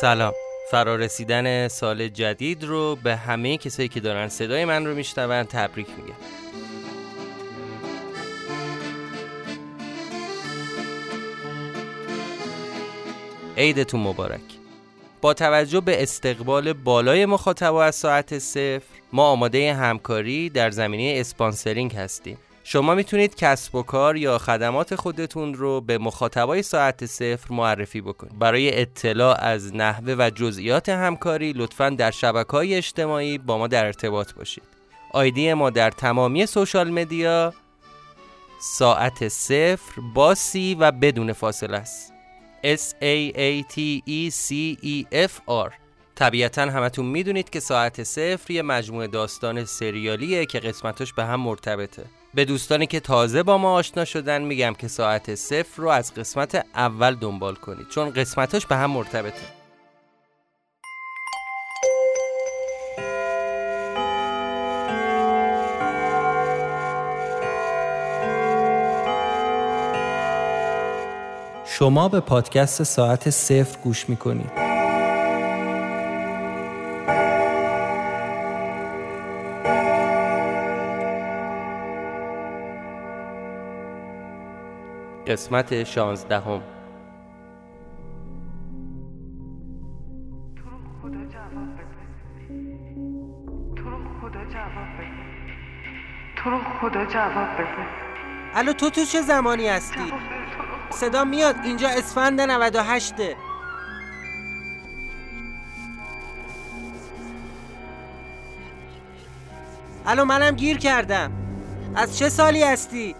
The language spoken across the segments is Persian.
سلام. فرارسیدن سال جدید رو به همه کسایی که دارن صدای من رو میشنون تبریک میگم. عیدتون مبارک. با توجه به استقبال بالای مخاطبا از ساعت صفر ما آماده همکاری در زمینه اسپانسرینگ هستیم. شما می‌تونید کسب و کار یا خدمات خودتون رو به مخاطبای ساعت صفر معرفی بکنید. برای اطلاع از نحوه و جزئیات همکاری لطفا در شبکه های اجتماعی با ما در ارتباط باشید. آیدی ما در تمامی سوشال مدیا ساعت صفر با سی و بدون فاصله است. S A A T E C E F R. طبیعتا همتون می‌دونید که ساعت صفر یه مجموعه داستان سریالیه که قسمتش به هم مرتبطه. به دوستانی که تازه با ما آشنا شدن میگم که ساعت صفر رو از قسمت اول دنبال کنید. چون قسمتش به هم مرتبطه. شما به پادکست ساعت صفر گوش می‌کنید. قسمت شانزدهم. تو رو خدا جواب بده. الو تو تو چه زمانی هستی؟ صدا میاد. اینجا اسفند 98 الو منم گیر کردم. از چه سالی هستی؟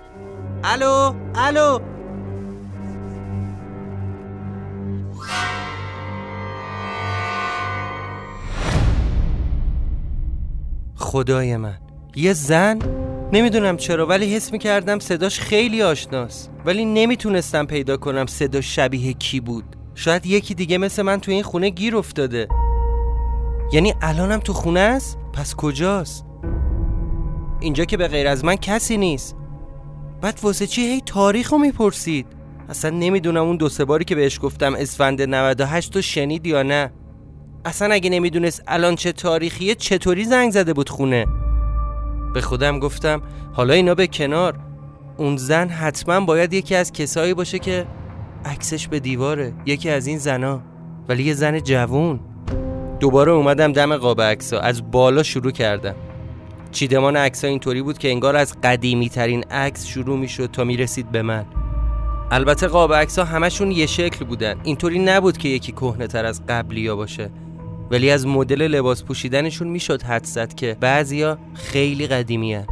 الو الو. خدای من. یه زن؟ نمی‌دونم چرا ولی حس می‌کردم صداش خیلی آشناست. ولی نمی‌تونستم پیدا کنم صدا شبیه کی بود. شاید یکی دیگه مثل من تو این خونه گیر افتاده. یعنی الانم تو خونه است؟ پس کجاست؟ اینجا که به غیر از من کسی نیست. بعد واسه چی هی تاریخ رو می‌پرسید؟ اصلا نمی‌دونم اون دو سه باری که بهش گفتم اسفند 98 تو شنید یا نه. اصلا اگه نمی‌دونست الان چه تاریخیه چطوری زنگ زده بود خونه؟ به خودم گفتم حالا اینا به کنار. اون زن حتما باید یکی از کسایی باشه که عکسش به دیواره یکی از این زنا. ولی یه زن جوون. دوباره اومدم دم قاب عکسا از بالا شروع کردم. چیدمان عکس اینطوری بود که انگار از قدیمی ترین عکس شروع می‌شد تا می‌رسید به من. البته قاب عکس ها همشون یه شکل بودن. اینطوری نبود که یکی کهنه تر از قبلی ها باشه. ولی از مدل لباس پوشیدنشون می‌شد حد زد که بعضیا خیلی قدیمی هن.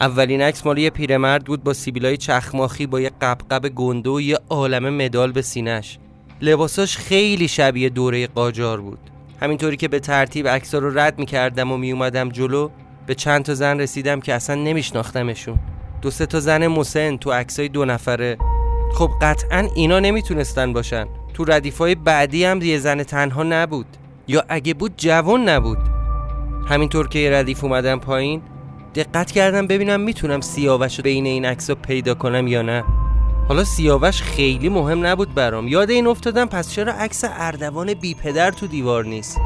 اولین عکس مال یه پیرمرد بود با سیبیلای چخماخی با یه قبقب گنده و یه عالم مدال به سینش لباساش خیلی شبیه دوره قاجار بود همینطوری که به ترتیب عکسا رو رد می‌کردم و میومدم جلو به چند تا زن رسیدم که اصلا نمیشناختمشون. دو سه تا زن مسن تو عکسای دو نفره. خب قطعا اینا نمی‌تونستن باشن. تو ردیفای بعدی هم یه زن تنها نبود. یا اگه بود جوان نبود. همینطور که یه ردیف اومدم پایین دقت کردم ببینم می‌تونم سیاوش بین این عکس پیدا کنم یا نه. حالا سیاوش خیلی مهم نبود برام. یاد این افتادم پس چرا عکس اردوان بی پدر تو دیوار نیست؟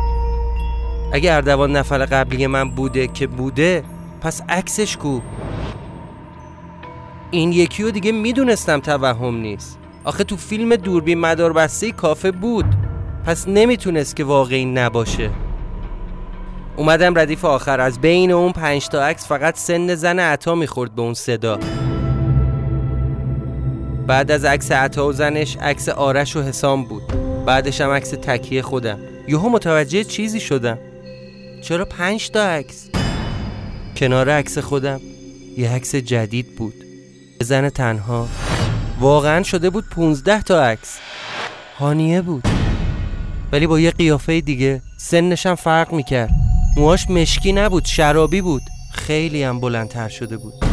اگه اردوان نفر قبلی من بوده که بوده پس عکسش کو. این یکی رو دیگه می‌دونستم توهم نیست. آخه تو فیلم دوربین مدار بسته کافه بود. پس نمی‌تونست که واقعی نباشه. اومدم ردیف آخر. از بین اون پنج تا عکس فقط سن زن عطا می‌خورد به اون صدا. بعد از عکس عطا و زنش عکس آرش و حسام بود. بعدش هم عکس تکیه خودم. یهو متوجه چیزی شدم. چرا پنج تا عکس؟ کنار عکس خودم یه عکس جدید بود. زن تنها. واقعا شده بود 15 تا عکس. هانیه بود. ولی با یه قیافه دیگه سنشم فرق می‌کرد. موهاش مشکی نبود شرابی بود. خیلی هم بلندتر شده بود.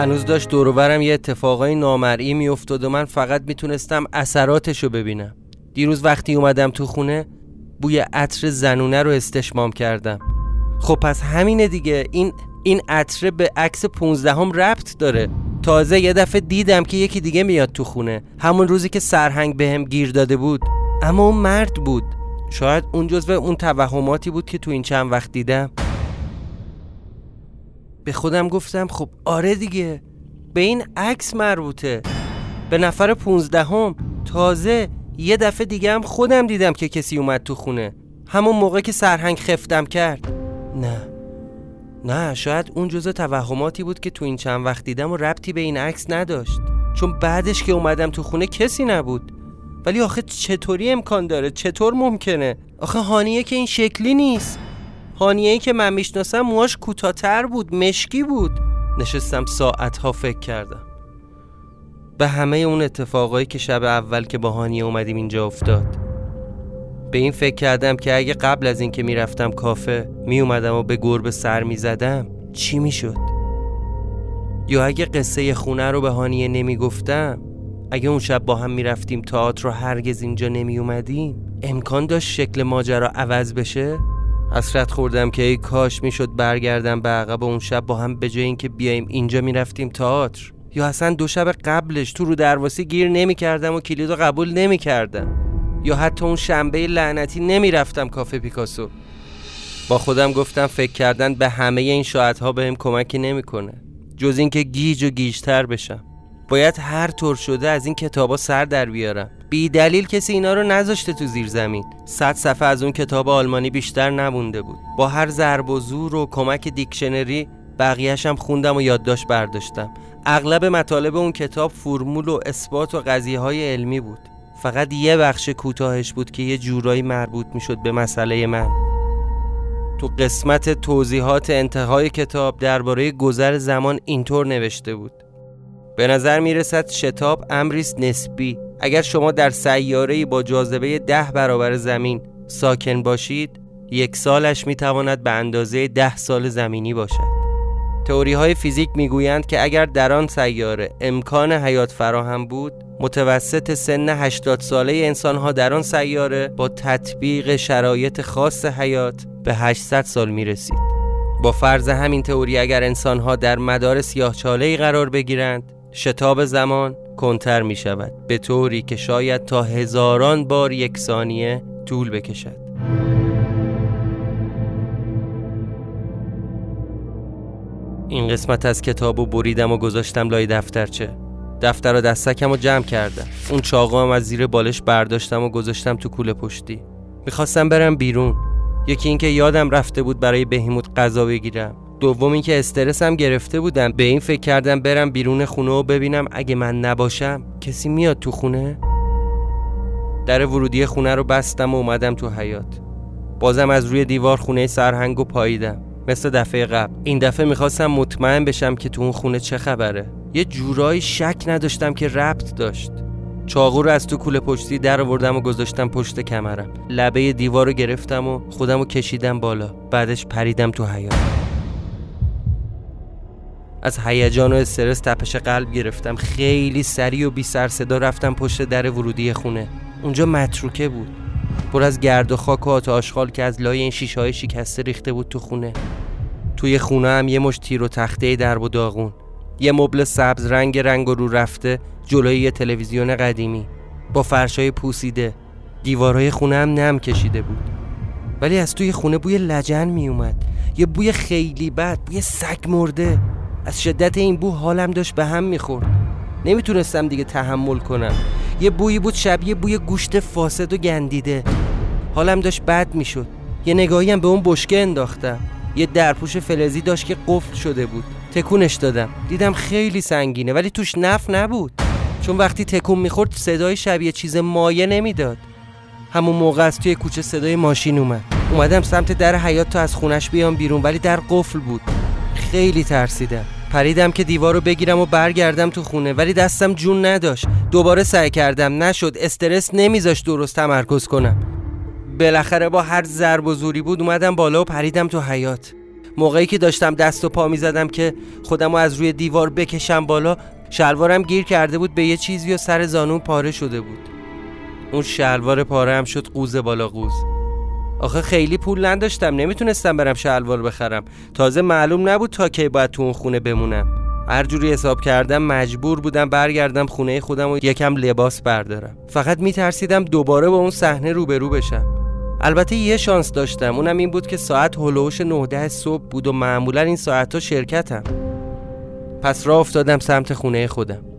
هنوز داشت دوروبرم یه اتفاقای نامرئی میافتاد و من فقط می‌تونستم اثراتشو ببینم. دیروز وقتی اومدم تو خونه بوی عطر زنونه رو استشمام کردم. خب پس همینه دیگه. این این عطر به عکس 15 هم ربط داره. تازه یه دفعه دیدم که یکی دیگه میاد تو خونه. همون روزی که سرهنگ بهم گیر داده بود. اما اون مرد بود. شاید اون جزو اون توهماتی بود که تو این چند وقت دیدم. به خودم گفتم خب آره دیگه به این عکس مربوطه. به نفر پونزدهم تازه یه دفعه دیگه هم خودم دیدم که کسی اومد تو خونه. همون موقع که سرهنگ خفتم کرد. نه نه شاید اون جزء توهماتی بود که تو این چند وقت دیدم و ربطی به این عکس نداشت. چون بعدش که اومدم تو خونه کسی نبود. ولی آخه چطوری امکان داره؟ چطور ممکنه؟ آخه هانیه که این شکلی نیست. هانیه ای که من می‌شناسم موهاش کوتاهتر بود مشکی بود. نشستم ساعتها فکر کردم. به همه اون اتفاقایی که شب اول که با هانیه اومدیم اینجا افتاد. به این فکر کردم که اگه قبل از اینکه می‌رفتم کافه میومدم و به گربه سر می‌زدم چی می‌شد؟ یا اگه قصه خونه رو به هانیه نمی‌گفتم اگه اون شب با هم می‌رفتیم تئاتر رو هرگز اینجا نمی اومدیم امکان داشت شکل ماجرا عوض بشه؟ حسرت خوردم که ای کاش می‌شد برگردم به عقب اون شب با هم به جای اینکه بیایم اینجا می‌رفتیم تئاتر. یا اصلا دو شب قبلش تو رو درواسی گیر نمی‌کردم و کلیدو قبول نمی‌کردم. یا حتی اون شنبه لعنتی نمی‌رفتم کافه پیکاسو. با خودم گفتم فکر کردن به همه این شاعتها بهم کمکی نمی‌کنه. جز اینکه گیج و گیجتر بشم. باید هر طور شده از این کتابا سر در بیارم. بی دلیل کسی اینا رو نذاشته تو زیر زمین. صد صفحه از اون کتاب آلمانی بیشتر نمونده بود. با هر ضرب و زور و کمک دیکشنری بقیهشم خوندم و یادداشت برداشتم. اغلب مطالب اون کتاب فرمول و اثبات و قضیه های علمی بود. فقط یه بخش کوتاهش بود که یه جورایی مربوط می‌شد به مسئله من. تو قسمت توضیحات انتهای کتاب درباره گذر زمان اینطور نوشته بود. به نظر می‌رسد شتاب امریست نسبی. اگر شما در سیاره با جاذبه ده برابر زمین ساکن باشید یک سالش می‌تواند به اندازه ده سال زمینی باشد تئوری های فیزیک می‌گویند که اگر در آن سیاره امکان حیات فراهم بود متوسط سن 80 ساله انسان ها در آن سیاره با تطبیق شرایط خاص حیات به 800 سال می رسید. با فرض همین تئوری اگر انسان ها در مدار سیاهچاله قرار بگیرند شتاب زمان کنتر می شود به طوری که شاید تا هزاران بار یک ثانیه طول بکشد. این قسمت از کتاب و بریدم و گذاشتم لای دفترچه دفتر و دستکم رو جمع کردم. اون چاقو هم از زیر بالش برداشتم و گذاشتم تو کوله پشتی. می‌خواستم برم بیرون. یکی اینکه یادم رفته بود برای بهیموت غذا بگیرم. دوم اینکه استرسم گرفته بودم. به این فکر کردم برم بیرون خونه و ببینم اگه من نباشم کسی میاد تو خونه؟ در ورودی خونه رو بستم و اومدم تو حیات بازم از روی دیوار خونه سرهنگ و پاییدم مثل دفعه قبل. این دفعه می‌خواستم مطمئن بشم که تو اون خونه چه خبره. یه جورایی شک نداشتم که ربط داشت. چاقو رو از تو کوله پشتی در آوردم و گذاشتم پشت کمرم. لبه دیوار رو گرفتم و خودم رو کشیدم بالا. بعدش پریدم تو حیات از هیجان و استرس تپش قلب گرفتم. خیلی سریع و بی سر صدا رفتم پشت در ورودی خونه. اونجا متروکه بود. پر از گرد و خاک و آشغال که از لای این شیشه های شکسته ریخته بود تو خونه. توی خونه هم یه مش تیر و تخته درب و داغون. یه مبل سبز رنگ رنگ و رو رفته جلوی یه تلویزیون قدیمی. با فرشای پوسیده. دیوارهای خونه هم نم کشیده بود. ولی از توی خونه بوی لجن می اومد یه بوی خیلی بد بوی سگ مرده. از شدت این بو حالم داشت به هم می‌خورد. نمی‌تونستم دیگه تحمل کنم. یه بویی بود شبیه بوی گوشت فاسد و گندیده. حالم داشت بد می‌شد. یه نگاهی هم به اون بشکه انداختم. یه درپوش فلزی داشت که قفل شده بود. تکونش دادم. دیدم خیلی سنگینه ولی توش نف نبود. چون وقتی تکون می‌خورد صدای شبیه چیز مایه نمی‌داد. همون موقع از توی کوچه صدای ماشین اومد. اومدم سمت در حیات تا از خونش بیام بیرون ولی در قفل بود. خیلی ترسیدم پریدم که دیوار رو بگیرم و برگردم تو خونه ولی دستم جون نداشت. دوباره سعی کردم. نشد. استرس نمیذاشت درست تمرکز کنم. بالاخره با هر ضرب و زوری بود اومدم بالا و پریدم تو حیات موقعی که داشتم دست و پا می زدم که خودم رو از روی دیوار بکشم بالا شلوارم گیر کرده بود به یه چیزی و سر زانون پاره شده بود. اون شلوار پاره هم شد قوز بالا قوز. آخه خیلی پول نداشتم نمی‌تونستم برم شلوار بخرم. تازه معلوم نبود تا کی باید تو اون خونه بمونم. هر جوری حساب کردم مجبور بودم برگردم خونه خودم و یکم لباس بردارم. فقط میترسیدم دوباره با اون صحنه روبرو بشم. البته یه شانس داشتم. اونم این بود که ساعت هلوش 19 صبح بود و معمولا این ساعت شرکتم. پس راه افتادم سمت خونه خودم.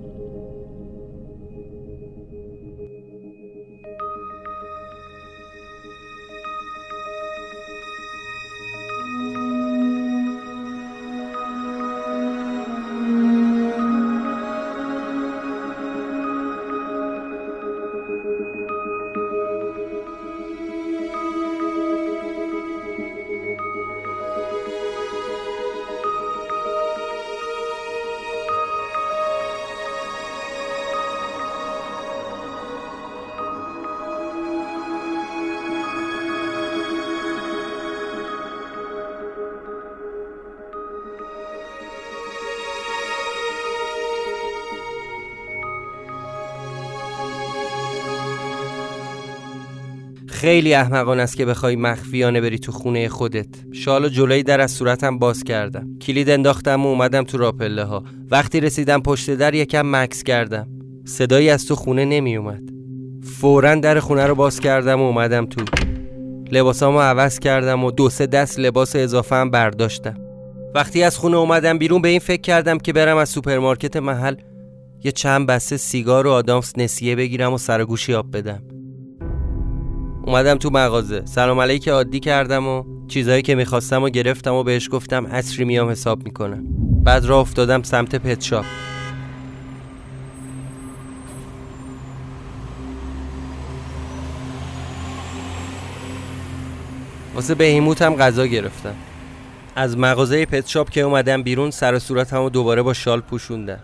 خیلی احمقانه است که بخوای مخفیانه بری تو خونه خودت. شال و جلوی در از صورتم باز کردم. کلید انداختم و اومدم تو راپله ها وقتی رسیدم پشت در یکم مکس کردم. صدایی از تو خونه نمی اومد فورا در خونه رو باز کردم و اومدم تو. لباسامو عوض کردم و دو سه دست لباس اضافه هم برداشتم. وقتی از خونه اومدم بیرون به این فکر کردم که برم از سوپرمارکت محل یه چند بسته سیگار و آدامس نسیه بگیرم و سرگوشی آب بدم. اومدم تو مغازه. سلام علیک عادی کردم و چیزایی که می‌خواستم و گرفتم و بهش گفتم عصری میام حساب می‌کنم بعد راه افتادم سمت پت شاپ. واسه بهیموت غذا گرفتم. از مغازه پت شاپ که اومدم بیرون سر و صورتمو دوباره با شال پوشوندم.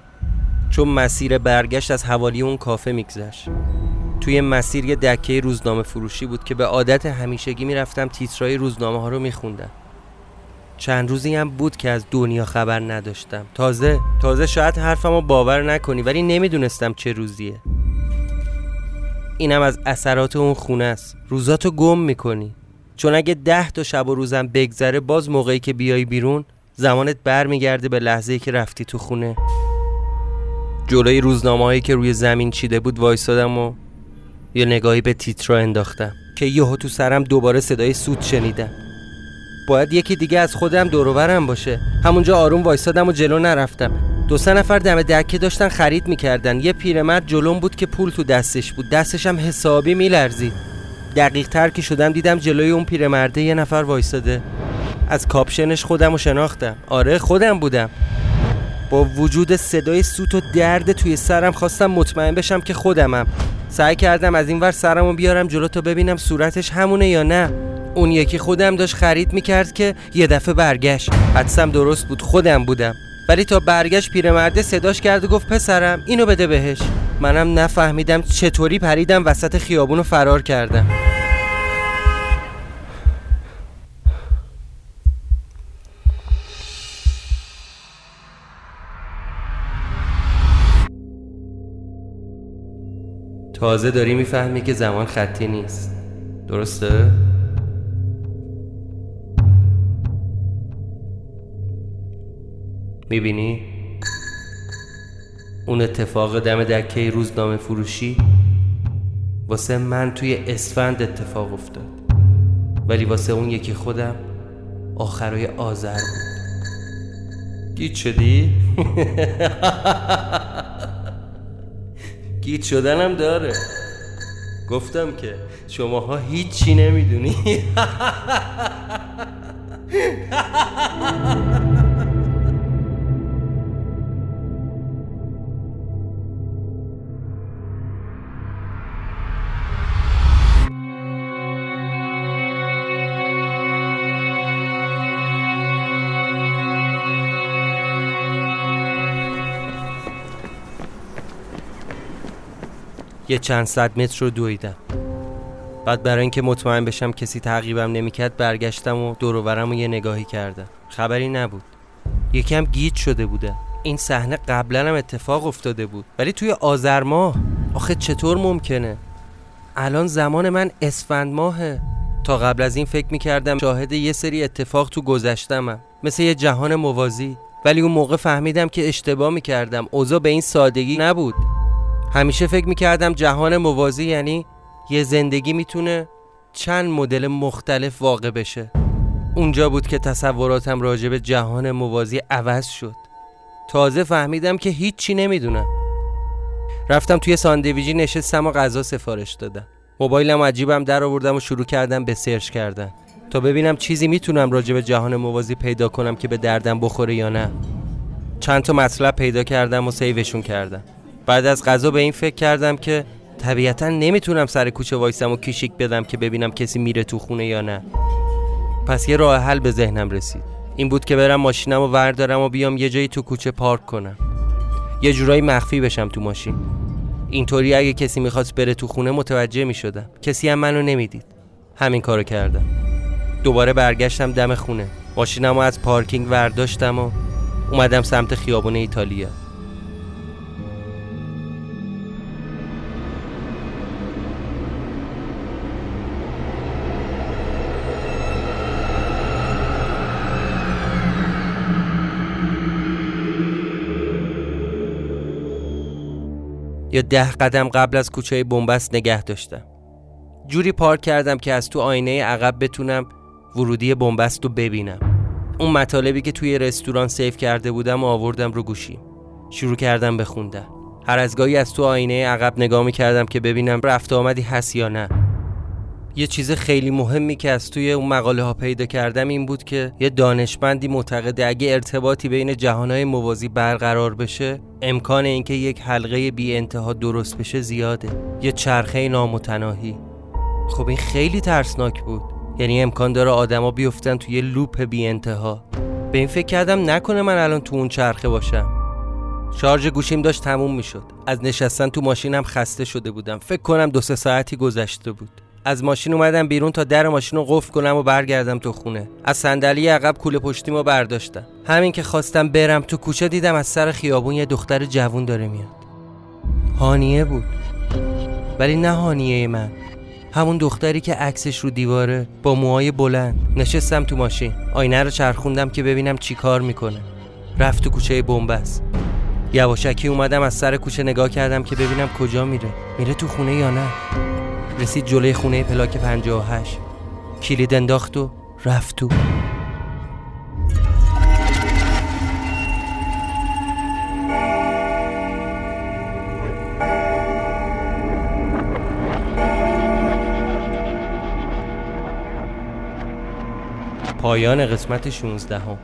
چون مسیر برگشت از حوالی اون کافه میگذشت. توی مسیر یه دکه روزنامه فروشی بود که به عادت همیشگی می‌رفتم تیترای روزنامه ها رو میخوندم. چند روزی هم بود که از دنیا خبر نداشتم. تازه تازه شاید حرفم رو باور نکنی ولی نمی‌دونستم چه روزیه. اینم از اثرات اون خونه است. روزاتو گم می‌کنی. چون اگه ده تا شب و روزم بگذره باز موقعی که بیای بیرون زمانت برمیگرده به لحظه که رفتی تو خونه. جلوی روزنامه هایی که روی زمین چیده بود وایستادم و یه نگاهی به تیترا انداختم که یهو تو سرم دوباره صدای سود شنیدم. باید یکی دیگه از خودم دوروبرم باشه. همونجا آروم وایستادم و جلو نرفتم. دو سه نفر دم دکه داشتن خرید می‌کردن. یه پیرمرد جلوم بود که پول تو دستش بود. دستش هم حسابی میلرزید. دقیق تر که شدم دیدم جلوی اون پیرمرده یه نفر وایستاده از کاپشنش خودم و شناختم. آره خودم بودم. با وجود صدای سوت و درد توی سرم خواستم مطمئن بشم که خودمم. سعی کردم از این ور سرمو بیارم جلو تا ببینم صورتش همونه یا نه. اون یکی خودم داشت خرید می‌کرد که یه دفعه برگشت. حدسم درست بود خودم بودم. ولی تا برگشت پیرمرده صداش کرد و گفت پسرم اینو بده بهش. منم نفهمیدم چطوری پریدم وسط خیابون و فرار کردم. تازه داری می‌فهمی که زمان خطی نیست درسته؟ می‌بینی؟ اون اتفاق دم دکه روزنامه فروشی واسه من توی اسفند اتفاق افتاد ولی واسه اون یکی خودم آخرای آذر بود گیت شدی؟ گیت شدنم داره. گفتم که شماها هیچی نمی‌دونی. یه چند صد متر رو دویدم. بعد برای اینکه مطمئن بشم کسی تعقیبم نمی‌کرد برگشتم و دور و یه نگاهی کردم. خبری نبود. یکم گیج شده بوده این صحنه قبلا هم اتفاق افتاده بود. ولی توی آذر ماه. آخه چطور ممکنه؟ الان زمان من اسفند ماهه. تا قبل از این فکر می‌کردم شاهد یه سری اتفاق تو گذشتمم. مثل یه جهان موازی. ولی اون موقع فهمیدم که اشتباه می‌کردم. اوضاع به این سادگی نبود. همیشه فکر می‌کردم جهان موازی یعنی یه زندگی می‌تونه چند مدل مختلف واقع بشه. اونجا بود که تصوراتم راجع به جهان موازی عوض شد. تازه فهمیدم که هیچی نمی‌دونم. رفتم توی ساندویجی نشستم و غذا سفارش دادم. موبایلم عجیبم در آوردم و شروع کردم به سرچ کردن. تا ببینم چیزی می‌تونم راجع به جهان موازی پیدا کنم که به دردم بخوره یا نه. چند تا مطلب پیدا کردم و سیوشون کردم. بعد از غذا به این فکر کردم که طبیعتا نمی‌تونم سر کوچه وایسم و کیشیک بدم که ببینم کسی میره تو خونه یا نه. پس یه راه حل به ذهنم رسید. این بود که برم ماشینم و وردارم و بیام یه جایی تو کوچه پارک کنم. یه جورایی مخفی بشم تو ماشین. اینطوری اگه کسی می‌خواست بره تو خونه متوجه می‌شدم. کسی هم منو نمی‌دید. همین کارو کردم. دوباره برگشتم دم خونه. ماشینم از پارکینگ ورداشتم و اومدم سمت خیابون ایتالیا. یا ده قدم قبل از کوچه بنبست نگه داشتم. جوری پارک کردم که از تو آینه عقب بتونم ورودی بنبست رو ببینم. اون مطالبی که توی رستوران سیف کرده بودم و آوردم رو گوشیم شروع کردم بخوندن هر از گاهی از تو آینه عقب نگاه می کردم که ببینم رفت آمدی هست یا نه. یه چیز خیلی مهمی که از توی اون مقاله ها پیدا کردم این بود که یه دانشمندی معتقده اگه ارتباطی بین جهانهای موازی برقرار بشه امکان اینکه یک حلقه بی انتها درست بشه زیاده. یه چرخه نامتناهی. خب این خیلی ترسناک بود. یعنی امکان داره آدما بیفتن توی لوپ بی انتها. به این فکر کردم نکنه من الان تو اون چرخه باشم. شارژ گوشیم داشت تموم می‌شد. از نشستن تو ماشینم خسته شده بودم. فکر کنم دو سه ساعتی گذشته بود. از ماشین اومدم بیرون تا در ماشین رو قفل کنم و برگردم تو خونه. از صندلی عقب کوله پشتیمو برداشتم. همین که خواستم برم تو کوچه دیدم از سر خیابون یه دختر جوون داره میاد. هانیه بود. ولی نه هانیه من. همون دختری که عکسش رو دیواره با موهای بلند نشستم تو ماشین. آینه رو چرخوندم که ببینم چی کار می‌کنه. رفت تو کوچه بنبست. یواشکی اومدم از سر کوچه نگاه کردم که ببینم کجا میره. میره تو خونه یا نه؟ رسید جلوی خونه پلاک 58 کلید انداخت و رفت تو پایان قسمت 16 هم.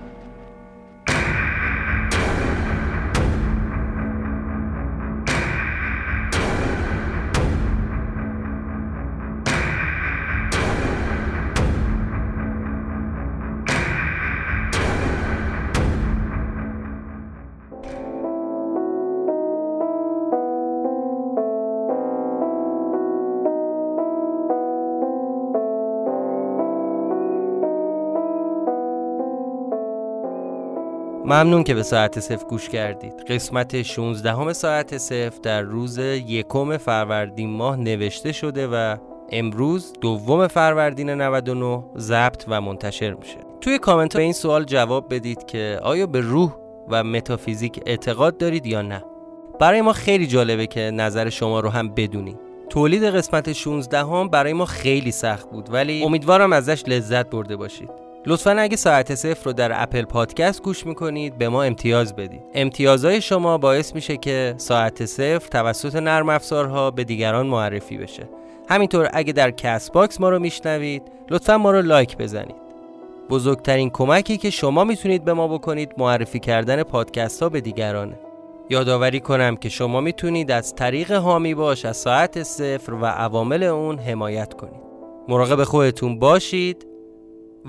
ممنون که به ساعت صفر گوش کردید. قسمت 16 همه ساعت صفر در روز یکم فروردین ماه نوشته شده و امروز دوم فروردین 99 ضبط و منتشر میشه. توی کامنت به این سوال جواب بدید که آیا به روح و متافیزیک اعتقاد دارید یا نه؟ برای ما خیلی جالبه که نظر شما رو هم بدونیم تولید قسمت 16 هم برای ما خیلی سخت بود ولی امیدوارم ازش لذت برده باشید. لطفا اگه ساعت صفر رو در اپل پادکست گوش می‌کنید به ما امتیاز بدید. امتیازهای شما باعث میشه که ساعت صفر توسط نرم افزارها به دیگران معرفی بشه. همینطور اگه در کست باکس ما رو میشنوید لطفا ما رو لایک بزنید. بزرگترین کمکی که شما می‌تونید به ما بکنید معرفی کردن پادکست ها به دیگرانه. یادآوری کنم که شما می‌تونید از طریق حامی باش از ساعت صفر و عوامل اون حمایت کنید. مراقب خودتون باشید.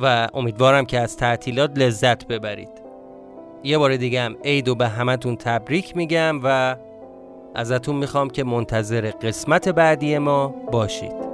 و امیدوارم که از تعطیلات لذت ببرید. یه بار دیگه هم عید و به همتون تبریک میگم و ازتون می‌خوام که منتظر قسمت بعدی ما باشید.